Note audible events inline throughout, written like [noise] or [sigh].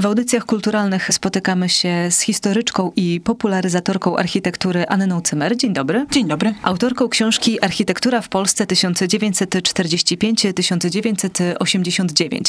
W audycjach kulturalnych spotykamy się z historyczką i popularyzatorką architektury Anną Cymer. Dzień dobry. Dzień dobry. Autorką książki Architektura w Polsce 1945-1989.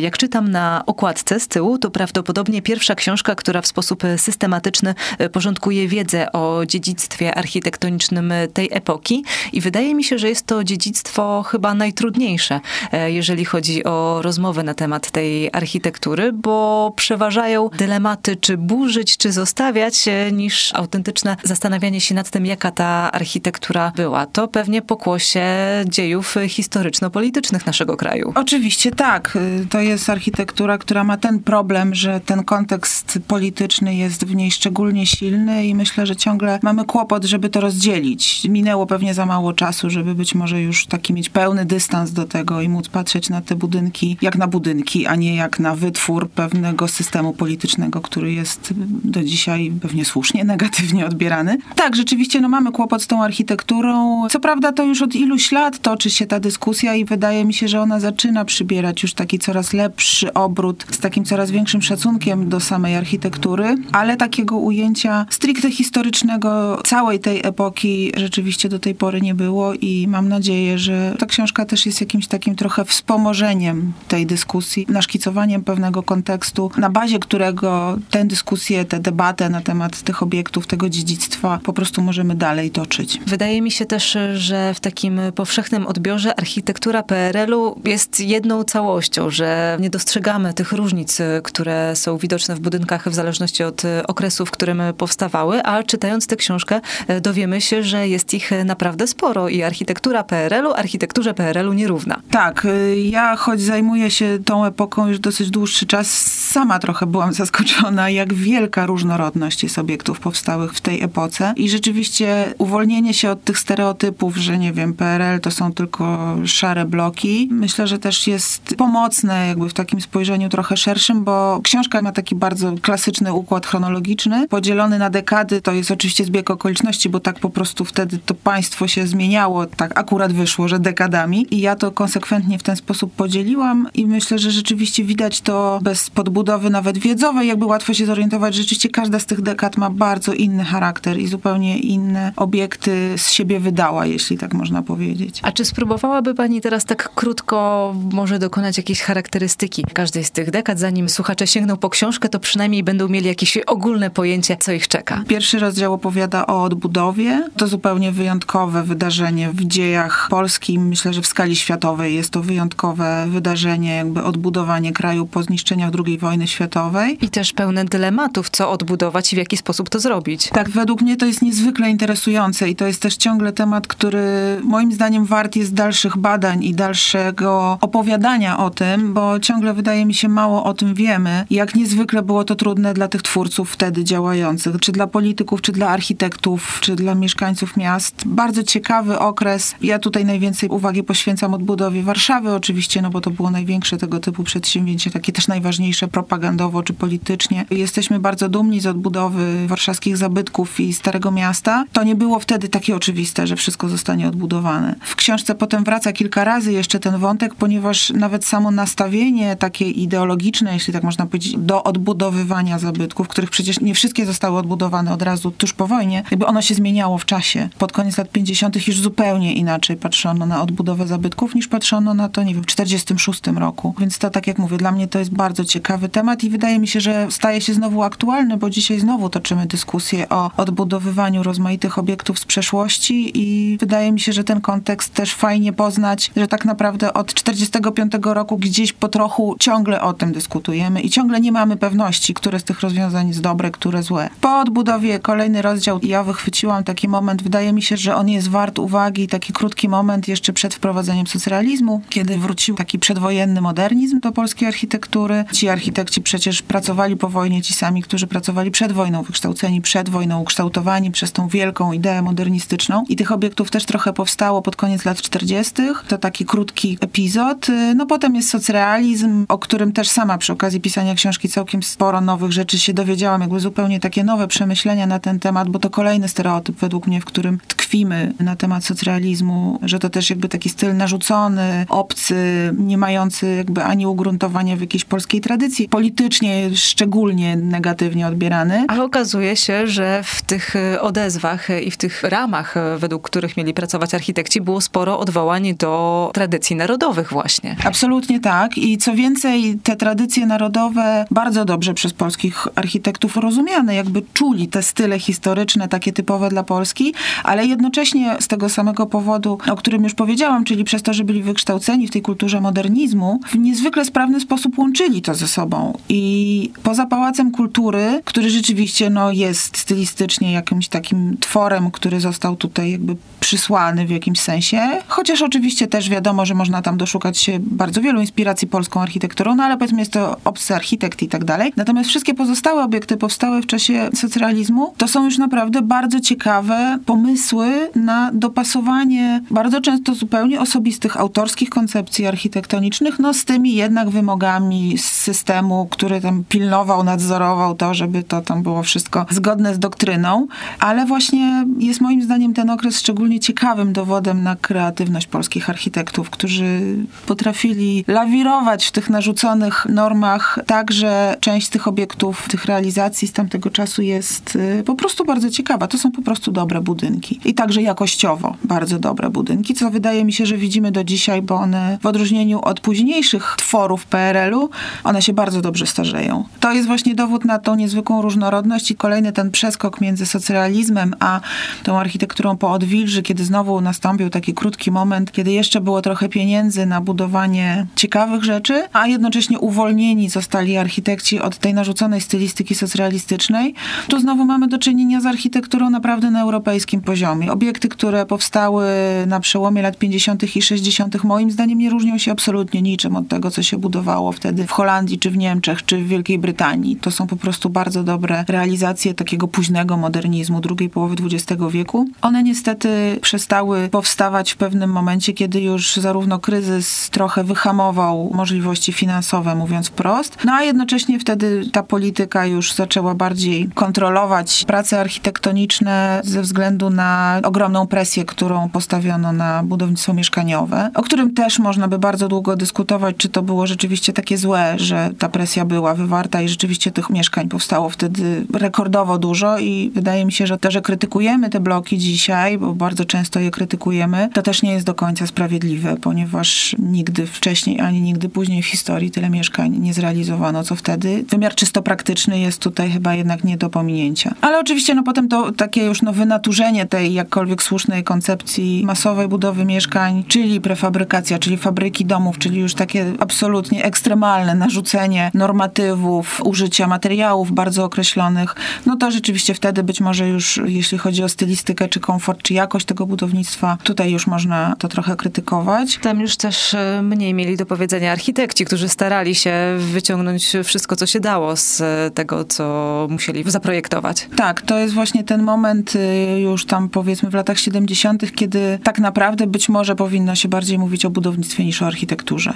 Jak czytam na okładce z tyłu, to prawdopodobnie pierwsza książka, która w sposób systematyczny porządkuje wiedzę o dziedzictwie architektonicznym tej epoki. I wydaje mi się, że jest to dziedzictwo chyba najtrudniejsze, jeżeli chodzi o rozmowę na temat tej architektury, bo przeważają dylematy, czy burzyć, czy zostawiać, e, niż autentyczne zastanawianie się nad tym, jaka ta architektura była. To pewnie pokłosie dziejów historyczno-politycznych naszego kraju. Oczywiście tak. Y, to jest architektura, która ma ten problem, że ten kontekst polityczny jest w niej szczególnie silny i myślę, że ciągle mamy kłopot, żeby to rozdzielić. Minęło pewnie za mało czasu, żeby być może już taki mieć pełny dystans do tego i móc patrzeć na te budynki jak na budynki, a nie jak na wytwór pewnego systemu politycznego, który jest do dzisiaj pewnie słusznie negatywnie odbierany. Tak, rzeczywiście no, mamy kłopot z tą architekturą. Co prawda to już od iluś lat toczy się ta dyskusja i wydaje mi się, że ona zaczyna przybierać już taki coraz lepszy obrót z takim coraz większym szacunkiem do samej architektury, ale takiego ujęcia stricte historycznego całej tej epoki rzeczywiście do tej pory nie było i mam nadzieję, że ta książka też jest jakimś takim trochę wspomożeniem tej dyskusji, naszkicowaniem pewnego kontekstu, na bazie którego tę dyskusję, tę debatę na temat tych obiektów, tego dziedzictwa po prostu możemy dalej toczyć. Wydaje mi się też, że w takim powszechnym odbiorze architektura PRL-u jest jedną całością, że nie dostrzegamy tych różnic, które są widoczne w budynkach w zależności od okresu, w którym powstawały, a czytając tę książkę dowiemy się, że jest ich naprawdę sporo i architektura PRL-u architekturze PRL-u nierówna. Tak, ja choć zajmuję się tą epoką już dosyć dłuższy czas, sama trochę byłam [laughs] zaskoczona, jak wielka różnorodność jest obiektów powstałych w tej epoce. I rzeczywiście uwolnienie się od tych stereotypów, że nie wiem, PRL to są tylko szare bloki, myślę, że też jest pomocne jakby w takim spojrzeniu trochę szerszym, bo książka ma taki bardzo klasyczny układ chronologiczny, podzielony na dekady. To jest oczywiście zbieg okoliczności, bo tak po prostu wtedy to państwo się zmieniało, tak akurat wyszło, że dekadami. I ja to konsekwentnie w ten sposób podzieliłam i myślę, że rzeczywiście widać to bez podbudowy budowy nawet wiedzowej, jakby łatwo się zorientować. Rzeczywiście każda z tych dekad ma bardzo inny charakter i zupełnie inne obiekty z siebie wydała, jeśli tak można powiedzieć. A czy spróbowałaby pani teraz tak krótko może dokonać jakiejś charakterystyki każdej z tych dekad, zanim słuchacze sięgną po książkę, to przynajmniej będą mieli jakieś ogólne pojęcie, co ich czeka. Pierwszy rozdział opowiada o odbudowie. To zupełnie wyjątkowe wydarzenie w dziejach Polski. Myślę, że w skali światowej jest to wyjątkowe wydarzenie, jakby odbudowanie kraju po zniszczeniach II wojny wojny światowej. I też pełne dylematów, co odbudować i w jaki sposób to zrobić. Tak, według mnie to jest niezwykle interesujące i to jest też ciągle temat, który moim zdaniem wart jest dalszych badań i dalszego opowiadania o tym, bo ciągle wydaje mi się mało o tym wiemy, jak niezwykle było to trudne dla tych twórców wtedy działających, czy dla polityków, czy dla architektów, czy dla mieszkańców miast. Bardzo ciekawy okres. Ja tutaj najwięcej uwagi poświęcam odbudowie Warszawy oczywiście, no bo to było największe tego typu przedsięwzięcie, takie też najważniejsze propagandowo czy politycznie. Jesteśmy bardzo dumni z odbudowy warszawskich zabytków i Starego Miasta. To nie było wtedy takie oczywiste, że wszystko zostanie odbudowane. W książce potem wraca kilka razy jeszcze ten wątek, ponieważ nawet samo nastawienie takie ideologiczne, jeśli tak można powiedzieć, do odbudowywania zabytków, których przecież nie wszystkie zostały odbudowane od razu tuż po wojnie, jakby ono się zmieniało w czasie. Pod koniec lat 50. już zupełnie inaczej patrzono na odbudowę zabytków niż patrzono na to, nie wiem, w 46 roku. Więc to, tak jak mówię, dla mnie to jest bardzo ciekawy temat i wydaje mi się, że staje się znowu aktualny, bo dzisiaj znowu toczymy dyskusję o odbudowywaniu rozmaitych obiektów z przeszłości i wydaje mi się, że ten kontekst też fajnie poznać, że tak naprawdę od 45 roku gdzieś po trochu ciągle o tym dyskutujemy i ciągle nie mamy pewności, które z tych rozwiązań jest dobre, które złe. Po odbudowie kolejny rozdział ja wychwyciłam taki moment, wydaje mi się, że on jest wart uwagi, taki krótki moment jeszcze przed wprowadzeniem socrealizmu, kiedy wrócił taki przedwojenny modernizm do polskiej architektury. Ci architekci architekci przecież pracowali po wojnie, ci sami, którzy pracowali przed wojną, wykształceni przed wojną, ukształtowani przez tą wielką ideę modernistyczną. I tych obiektów też trochę powstało pod koniec lat 40. To taki krótki epizod. No potem jest socrealizm, o którym też sama przy okazji pisania książki całkiem sporo nowych rzeczy się dowiedziałam, jakby zupełnie takie nowe przemyślenia na ten temat, bo to kolejny stereotyp według mnie, w którym tkwimy na temat socrealizmu, że to też jakby taki styl narzucony, obcy, nie mający jakby ani ugruntowania w jakiejś polskiej tradycji, politycznie szczególnie negatywnie odbierany. Ale okazuje się, że w tych odezwach i w tych ramach, według których mieli pracować architekci, było sporo odwołań do tradycji narodowych właśnie. Absolutnie tak i co więcej, te tradycje narodowe bardzo dobrze przez polskich architektów rozumiane, jakby czuli te style historyczne, takie typowe dla Polski, ale jednocześnie z tego samego powodu, o którym już powiedziałam, czyli przez to, że byli wykształceni w tej kulturze modernizmu, w niezwykle sprawny sposób łączyli to ze sobą. I poza Pałacem Kultury, który rzeczywiście no, jest stylistycznie jakimś takim tworem, który został tutaj jakby przysłany w jakimś sensie, chociaż oczywiście też wiadomo, że można tam doszukać się bardzo wielu inspiracji polską architekturą, no ale powiedzmy jest to obcy architekt i tak dalej. Natomiast wszystkie pozostałe obiekty powstałe w czasie socrealizmu to są już naprawdę bardzo ciekawe pomysły na dopasowanie bardzo często zupełnie osobistych, autorskich koncepcji architektonicznych, no z tymi jednak wymogami z systemu, który tam pilnował, nadzorował to, żeby to tam było wszystko zgodne z doktryną, ale właśnie jest moim zdaniem ten okres szczególnie ciekawym dowodem na kreatywność polskich architektów, którzy potrafili lawirować w tych narzuconych normach tak, że część tych obiektów, tych realizacji z tamtego czasu jest y, po prostu bardzo ciekawa. To są po prostu dobre budynki. I także jakościowo bardzo dobre budynki, co wydaje mi się, że widzimy do dzisiaj, bo one w odróżnieniu od późniejszych tworów PRL-u, one się bardzo dobrze starzeją. To jest właśnie dowód na tą niezwykłą różnorodność i kolejny ten przeskok między socrealizmem a tą architekturą po odwilży, kiedy znowu nastąpił taki krótki moment, kiedy jeszcze było trochę pieniędzy na budowanie ciekawych rzeczy, a jednocześnie uwolnieni zostali architekci od tej narzuconej stylistyki socrealistycznej. Tu znowu mamy do czynienia z architekturą naprawdę na europejskim poziomie. Obiekty, które powstały na przełomie lat 50. i 60., moim zdaniem nie różnią się absolutnie niczym od tego, co się budowało wtedy w Holandii, czy w Niemczech, czy w Wielkiej Brytanii. To są po prostu bardzo dobre realizacje takiego późnego modernizmu drugiej połowy XX wieku. One niestety przestały powstawać w pewnym momencie, kiedy już zarówno kryzys trochę wyhamował możliwości finansowe, mówiąc wprost, no a jednocześnie wtedy ta polityka już zaczęła bardziej kontrolować prace architektoniczne ze względu na ogromną presję, którą postawiono na budownictwo mieszkaniowe, o którym też można by bardzo długo dyskutować, czy to było rzeczywiście takie złe, że ta presja była wywarta i rzeczywiście tych mieszkań powstało wtedy rekordowo dużo i wydaje mi się, że to, że krytykujemy te bloki dzisiaj, bo bardzo często je krytykujemy, to też nie jest do końca sprawiedliwe, ponieważ nigdy wcześniej ani nigdy później w historii tyle mieszkań nie zrealizowano, co wtedy. Wymiar czysto praktyczny jest tutaj chyba jednak nie do pominięcia. Ale oczywiście no potem to takie już no wynaturzenie tej jakkolwiek słusznej koncepcji masowej budowy mieszkań, czyli prefabrykacja, czyli fabryki domów, czyli już takie absolutnie ekstremalne narzucenie normatywów, użycia materiałów bardzo określonych, no to rzeczywiście wtedy być może już jeśli chodzi o stylistykę, czy komfort, czy jakość tego budownictwa, tutaj już można to trochę krytykować. Tam już też e, mniej mieli do powiedzenia architekci, którzy starali się wyciągnąć wszystko, co się dało z tego, co musieli zaprojektować. Tak, to jest właśnie ten moment y, już tam powiedzmy w latach 70., kiedy tak naprawdę być może powinno się bardziej mówić o budownictwie niż o architekturze.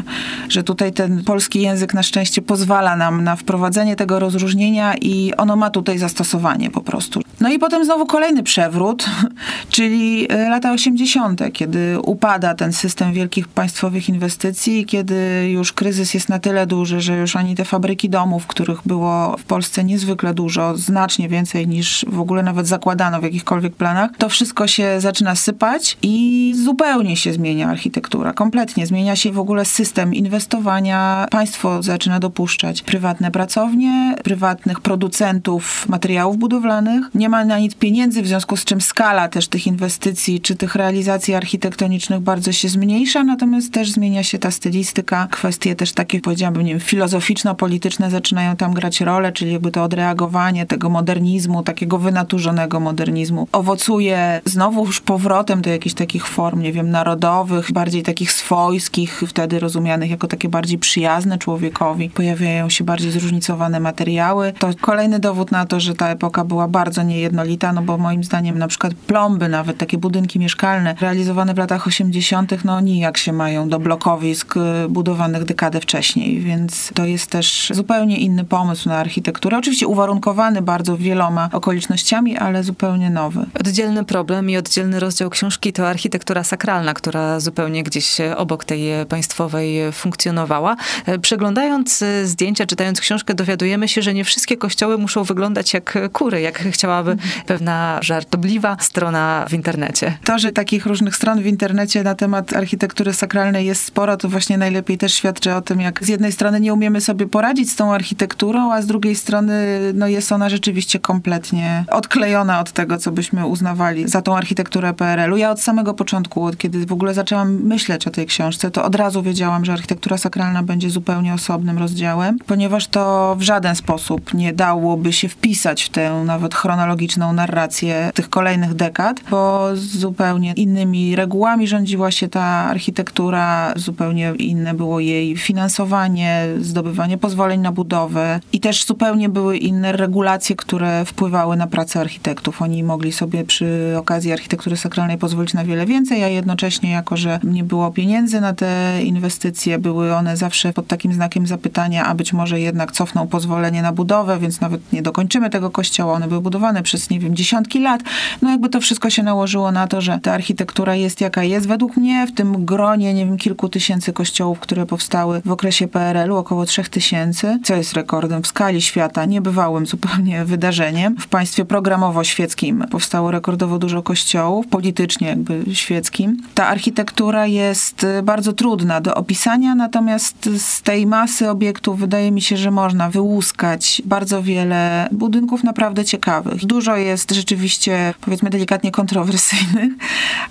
Że tutaj ten polski język na szczęście pozwala nam na wprowadzenie tego rozróżnienia i ono ma tutaj zastosowanie po prostu. No i potem znowu kolejny przewrót, [laughs] czyli y, lata 80., kiedy upada ten system wielkich państwowych inwestycji, kiedy już kryzys jest na tyle duży, że już ani te fabryki domów, których było w Polsce niezwykle dużo, znacznie więcej niż w ogóle nawet zakładano w jakichkolwiek planach, to wszystko się zaczyna sypać i zupełnie się zmienia architektura. Kompletnie zmienia się w ogóle system inwestowania. Państwo zaczyna dopuszczać prywatne pracownie, prywatnych producentów materiałów budowlanych. Nie ma na nic pieniędzy, w związku z czym skala też tych inwestycji czy tych realizacji architektonicznych bardzo się zmniejsza, natomiast też zmienia się ta stylistyka. Kwestie też takie, powiedziałabym, nie wiem, filozoficzno-polityczne zaczynają tam grać rolę, czyli jakby to odreagowanie tego modernizmu, takiego wynaturzonego modernizmu owocuje znowu już powrotem do jakichś takich form, nie wiem, narodowych, bardziej takich swojskich, wtedy rozumianych jako takie bardziej przyjazne człowiekowi. Pojawia pojawiają się bardziej zróżnicowane materiały. To kolejny dowód na to, że ta epoka była bardzo niejednolita, no bo moim zdaniem na przykład plomby, nawet takie budynki mieszkalne realizowane w latach 80., no nijak się mają do blokowisk y, budowanych dekadę wcześniej, więc to jest też zupełnie inny pomysł na architekturę. Oczywiście uwarunkowany bardzo wieloma okolicznościami, ale zupełnie nowy. Oddzielny problem i oddzielny rozdział książki to architektura sakralna, która zupełnie gdzieś obok tej państwowej funkcjonowała. Przeglądając zdjęcia, czytając książkę, dowiadujemy się, że nie wszystkie kościoły muszą wyglądać jak kury, jak chciałaby pewna żartobliwa strona w internecie. To, że takich różnych stron w internecie na temat architektury sakralnej jest sporo, to właśnie najlepiej też świadczy o tym, jak z jednej strony nie umiemy sobie poradzić z tą architekturą, a z drugiej strony no jest ona rzeczywiście kompletnie odklejona od tego, co byśmy uznawali za tą architekturę PRL-u. Ja od samego początku, od kiedy w ogóle zaczęłam myśleć o tej książce, to od razu wiedziałam, że architektura sakralna będzie zupełnie osobnym rozdziałem, ponieważ to w żaden sposób nie dałoby się wpisać w tę nawet chronologiczną narrację tych kolejnych dekad, bo zupełnie innymi regułami rządziła się ta architektura, zupełnie inne było jej finansowanie, zdobywanie pozwoleń na budowę i też zupełnie były inne regulacje, które wpływały na pracę architektów. Oni mogli sobie przy okazji architektury sakralnej pozwolić na wiele więcej, a jednocześnie, jako że nie było pieniędzy na te inwestycje, były one zawsze pod takim znakiem zapytania, a być może jednak cofną pozwolenie na budowę, więc nawet nie dokończymy tego kościoła. One były budowane przez, nie wiem, dziesiątki lat. No jakby to wszystko się nałożyło na to, że ta architektura jest jaka jest. Według mnie w tym gronie, nie wiem, kilku tysięcy kościołów, które powstały w okresie PRL-u, około trzech tysięcy, co jest rekordem w skali świata, niebywałym zupełnie [laughs] wydarzeniem. W państwie programowo-świeckim powstało rekordowo dużo kościołów, politycznie jakby świeckim. Ta architektura jest bardzo trudna do opisania, natomiast z tej masy obiektów wydaje mi się, że można wyłuskać bardzo wiele budynków naprawdę ciekawych. Dużo jest rzeczywiście, powiedzmy delikatnie kontrowersyjnych,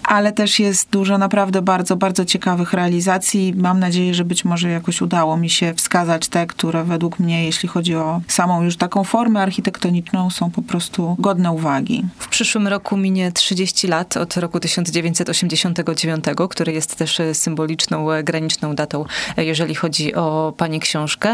ale też jest dużo naprawdę bardzo, bardzo ciekawych realizacji. Mam nadzieję, że być może jakoś udało mi się wskazać te, które według mnie, jeśli chodzi o samą już taką formę architektoniczną, są po prostu godne uwagi. W przyszłym roku minie 30 lat od roku 1989, który jest też symboliczną, graniczną datą, jeżeli chodzi o pani książkę.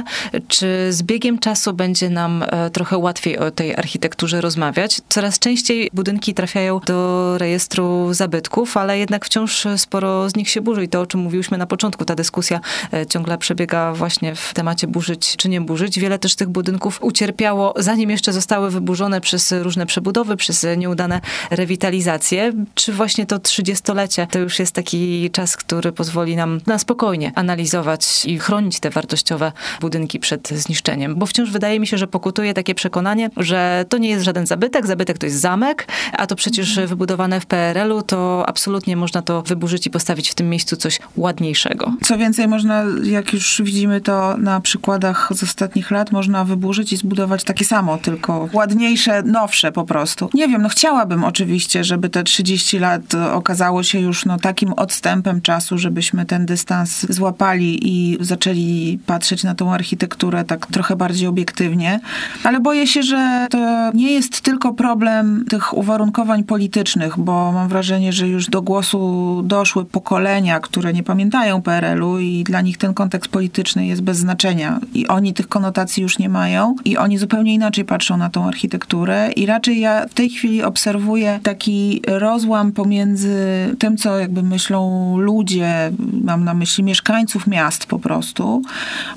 Czy z biegiem czasu będzie nam e, trochę łatwiej o tej architekturze rozmawiać? Coraz częściej budynki trafiają do rejestru zabytków, ale jednak wciąż sporo z nich się burzy i to, o czym mówiłyśmy na początku, ta dyskusja e, ciągle przebiega właśnie w temacie burzyć czy nie burzyć. Wiele też tych budynków ucierpiało, zanim jeszcze zostały wyburzone przez różne przebudowy, przez nieudane rewitalizacje. Czy właśnie to trzydziestolecie to już jest taki czas, który pozwoli nam na spokojnie analizować i chronić te wartościowe budynki przed zniszczeniem? Bo wciąż wydaje mi się, że pokutuje takie przekonanie, że to nie jest żaden zabytek, zabytek to jest zamek, a to przecież mhm. wybudowane w PRL-u, to absolutnie można to wyburzyć i postawić w tym miejscu coś ładniejszego. Co więcej, można, jak już widzimy to na przykładach z ostatnich lat, można wyburzyć i zbudować takie samo, tylko ładniejsze, nowsze po prostu. Nie wiem, no chciałabym oczywiście, żeby te 30 lat okazało się już no, takim odstępem czasu, żebyśmy ten dystans złapali i zaczęli patrzeć na tą architekturę tak trochę bardziej obiektywnie, ale boję się, że to nie jest tylko problem tych uwarunkowań politycznych, bo mam wrażenie, że już do głosu doszły pokolenia, które nie pamiętają PRL-u i dla nich ten kontekst polityczny jest bez znaczenia. I oni tych konotacji już nie mają i oni zupełnie inaczej patrzą na tą architekturę. I raczej ja w tej chwili obserwuję taki rozłam pomiędzy tym, co jakby myślą ludzie, mam na myśli mieszkańców miast po prostu,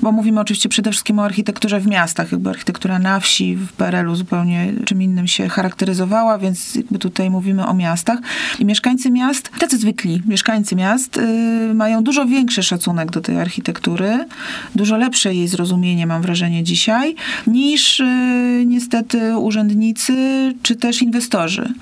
bo mówimy oczywiście przede wszystkim o architekturze w miastach, jakby architektura na wsi w PRL-u zupełnie czym innym się charakteryzowała, więc jakby tutaj mówimy o miastach i mieszkańcy miast, tacy zwykli mieszkańcy miast yy, mają dużo większy szacunek do tej architektury, dużo lepsze jej zrozumienie mam wrażenie dzisiaj, niż yy, niestety urzędnicy czy też inwestorzy.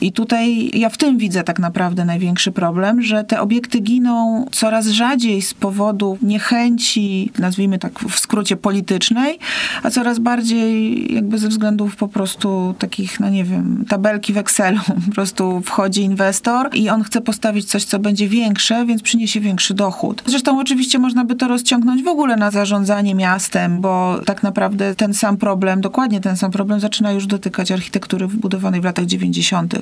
I tutaj ja w tym widzę tak naprawdę największy problem, że te obiekty giną coraz rzadziej z powodu niechęci, nazwijmy tak w skrócie politycznej, a coraz bardziej jakby ze względów po prostu takich, no nie wiem, tabelki w Excelu. [laughs] Po prostu wchodzi inwestor i on chce postawić coś, co będzie większe, więc przyniesie większy dochód. Zresztą oczywiście można by to rozciągnąć w ogóle na zarządzanie miastem, bo tak naprawdę ten sam problem, dokładnie ten sam problem zaczyna już dotykać architektury wbudowanej w latach 90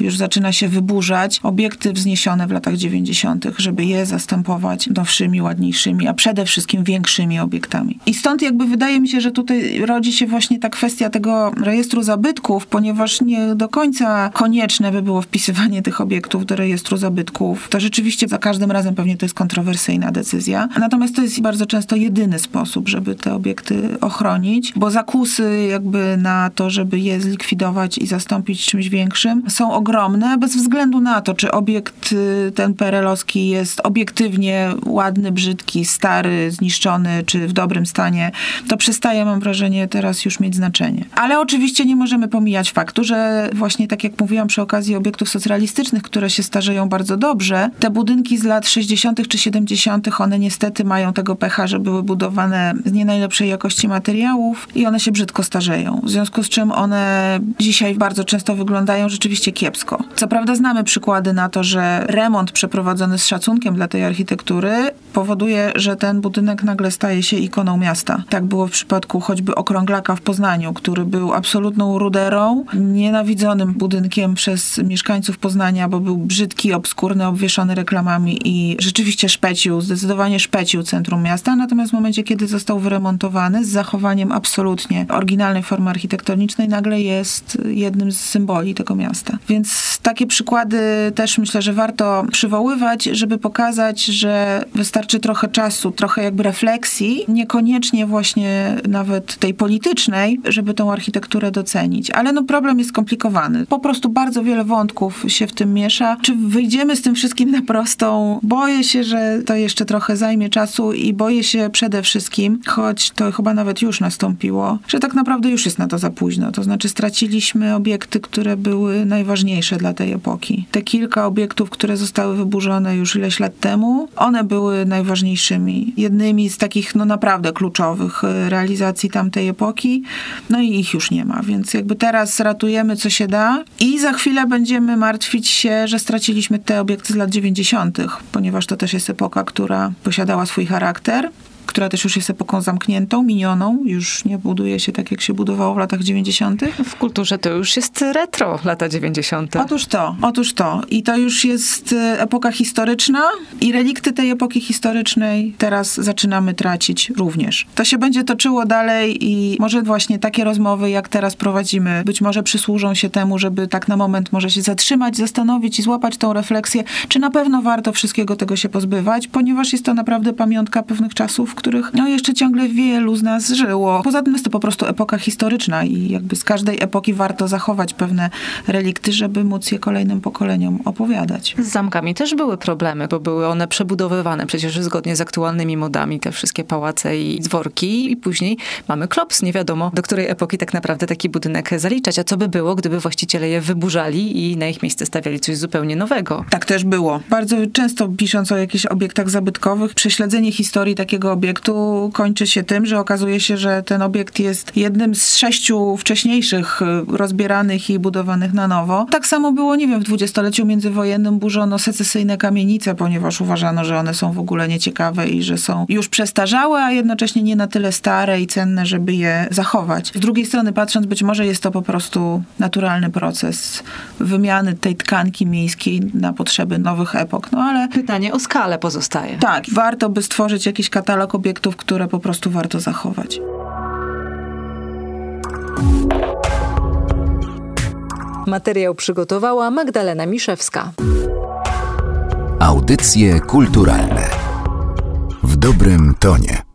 już zaczyna się wyburzać. Obiekty wzniesione w latach 90., żeby je zastępować nowszymi, ładniejszymi, a przede wszystkim większymi obiektami. I stąd jakby wydaje mi się, że tutaj rodzi się właśnie ta kwestia tego rejestru zabytków, ponieważ nie do końca konieczne by było wpisywanie tych obiektów do rejestru zabytków. To rzeczywiście za każdym razem pewnie to jest kontrowersyjna decyzja. Natomiast to jest bardzo często jedyny sposób, żeby te obiekty ochronić, bo zakusy jakby na to, żeby je zlikwidować i zastąpić czymś większym są ogromne, bez względu na to, czy obiekt y, ten perelowski jest obiektywnie ładny, brzydki, stary, zniszczony, czy w dobrym stanie. To przestaje, mam wrażenie, teraz już mieć znaczenie. Ale oczywiście nie możemy pomijać faktu, że właśnie tak jak mówiłam przy okazji obiektów socrealistycznych, które się starzeją bardzo dobrze, te budynki z lat 60. czy 70., one niestety mają tego pecha, że były budowane z nie najlepszej jakości materiałów i one się brzydko starzeją. W związku z czym one dzisiaj bardzo często wyglądają rzeczywiście kiepsko. Co prawda znamy przykłady na to, że remont przeprowadzony z szacunkiem dla tej architektury powoduje, że ten budynek nagle staje się ikoną miasta. Tak było w przypadku choćby Okrąglaka w Poznaniu, który był absolutną ruderą, nienawidzonym budynkiem przez mieszkańców Poznania, bo był brzydki, obskurny, obwieszony reklamami i rzeczywiście szpecił, zdecydowanie szpecił centrum miasta. Natomiast w momencie, kiedy został wyremontowany z zachowaniem absolutnie oryginalnej formy architektonicznej, nagle jest jednym z symboli tego miasta. Więc takie przykłady też myślę, że warto przywoływać, żeby pokazać, że wystarczy trochę czasu, trochę jakby refleksji, niekoniecznie właśnie nawet tej politycznej, żeby tą architekturę docenić. Ale no problem jest skomplikowany. Po prostu bardzo wiele wątków się w tym miesza. Czy wyjdziemy z tym wszystkim na prostą? Boję się, że to jeszcze trochę zajmie czasu i boję się przede wszystkim, choć to chyba nawet już nastąpiło, że tak naprawdę już jest na to za późno. To znaczy straciliśmy obiekty, które były najważniejsze dla tej epoki. Te kilka obiektów, które zostały wyburzone już ileś lat temu, one były najważniejszymi, jednymi z takich no naprawdę kluczowych e, realizacji tamtej epoki, no i ich już nie ma, więc jakby teraz ratujemy co się da i za chwilę będziemy martwić się, że straciliśmy te obiekty z lat 90., ponieważ to też jest epoka, która posiadała swój charakter, która też już jest epoką zamkniętą, minioną, już nie buduje się tak, jak się budowało w latach 90. W kulturze to już jest retro, lata 90. Otóż to, otóż to. I to już jest e, epoka historyczna i relikty tej epoki historycznej teraz zaczynamy tracić również. To się będzie toczyło dalej i może właśnie takie rozmowy, jak teraz prowadzimy, być może przysłużą się temu, żeby tak na moment może się zatrzymać, zastanowić i złapać tą refleksję, czy na pewno warto wszystkiego tego się pozbywać, ponieważ jest to naprawdę pamiątka pewnych czasów, których no, jeszcze ciągle wielu z nas żyło. Poza tym jest to po prostu epoka historyczna i jakby z każdej epoki warto zachować pewne relikty, żeby móc je kolejnym pokoleniom opowiadać. Z zamkami też były problemy, bo były one przebudowywane przecież zgodnie z aktualnymi modami, te wszystkie pałace i dworki i później mamy klops. Nie wiadomo, do której epoki tak naprawdę taki budynek zaliczać, a co by było, gdyby właściciele je wyburzali i na ich miejsce stawiali coś zupełnie nowego. Tak też było. Bardzo często pisząc o jakichś obiektach zabytkowych, prześledzenie historii takiego obiektu obiektu kończy się tym, że okazuje się, że ten obiekt jest jednym z sześciu wcześniejszych y, rozbieranych i budowanych na nowo. Tak samo było, nie wiem, w dwudziestoleciu międzywojennym burzono secesyjne kamienice, ponieważ uważano, że one są w ogóle nieciekawe i że są już przestarzałe, a jednocześnie nie na tyle stare i cenne, żeby je zachować. Z drugiej strony patrząc, być może jest to po prostu naturalny proces wymiany tej tkanki miejskiej na potrzeby nowych epok. No ale... Pytanie o skalę pozostaje. Tak, warto by stworzyć jakiś katalog obiektów, które po prostu warto zachować. Materiał przygotowała Magdalena Miszewska. Audycje kulturalne w dobrym tonie.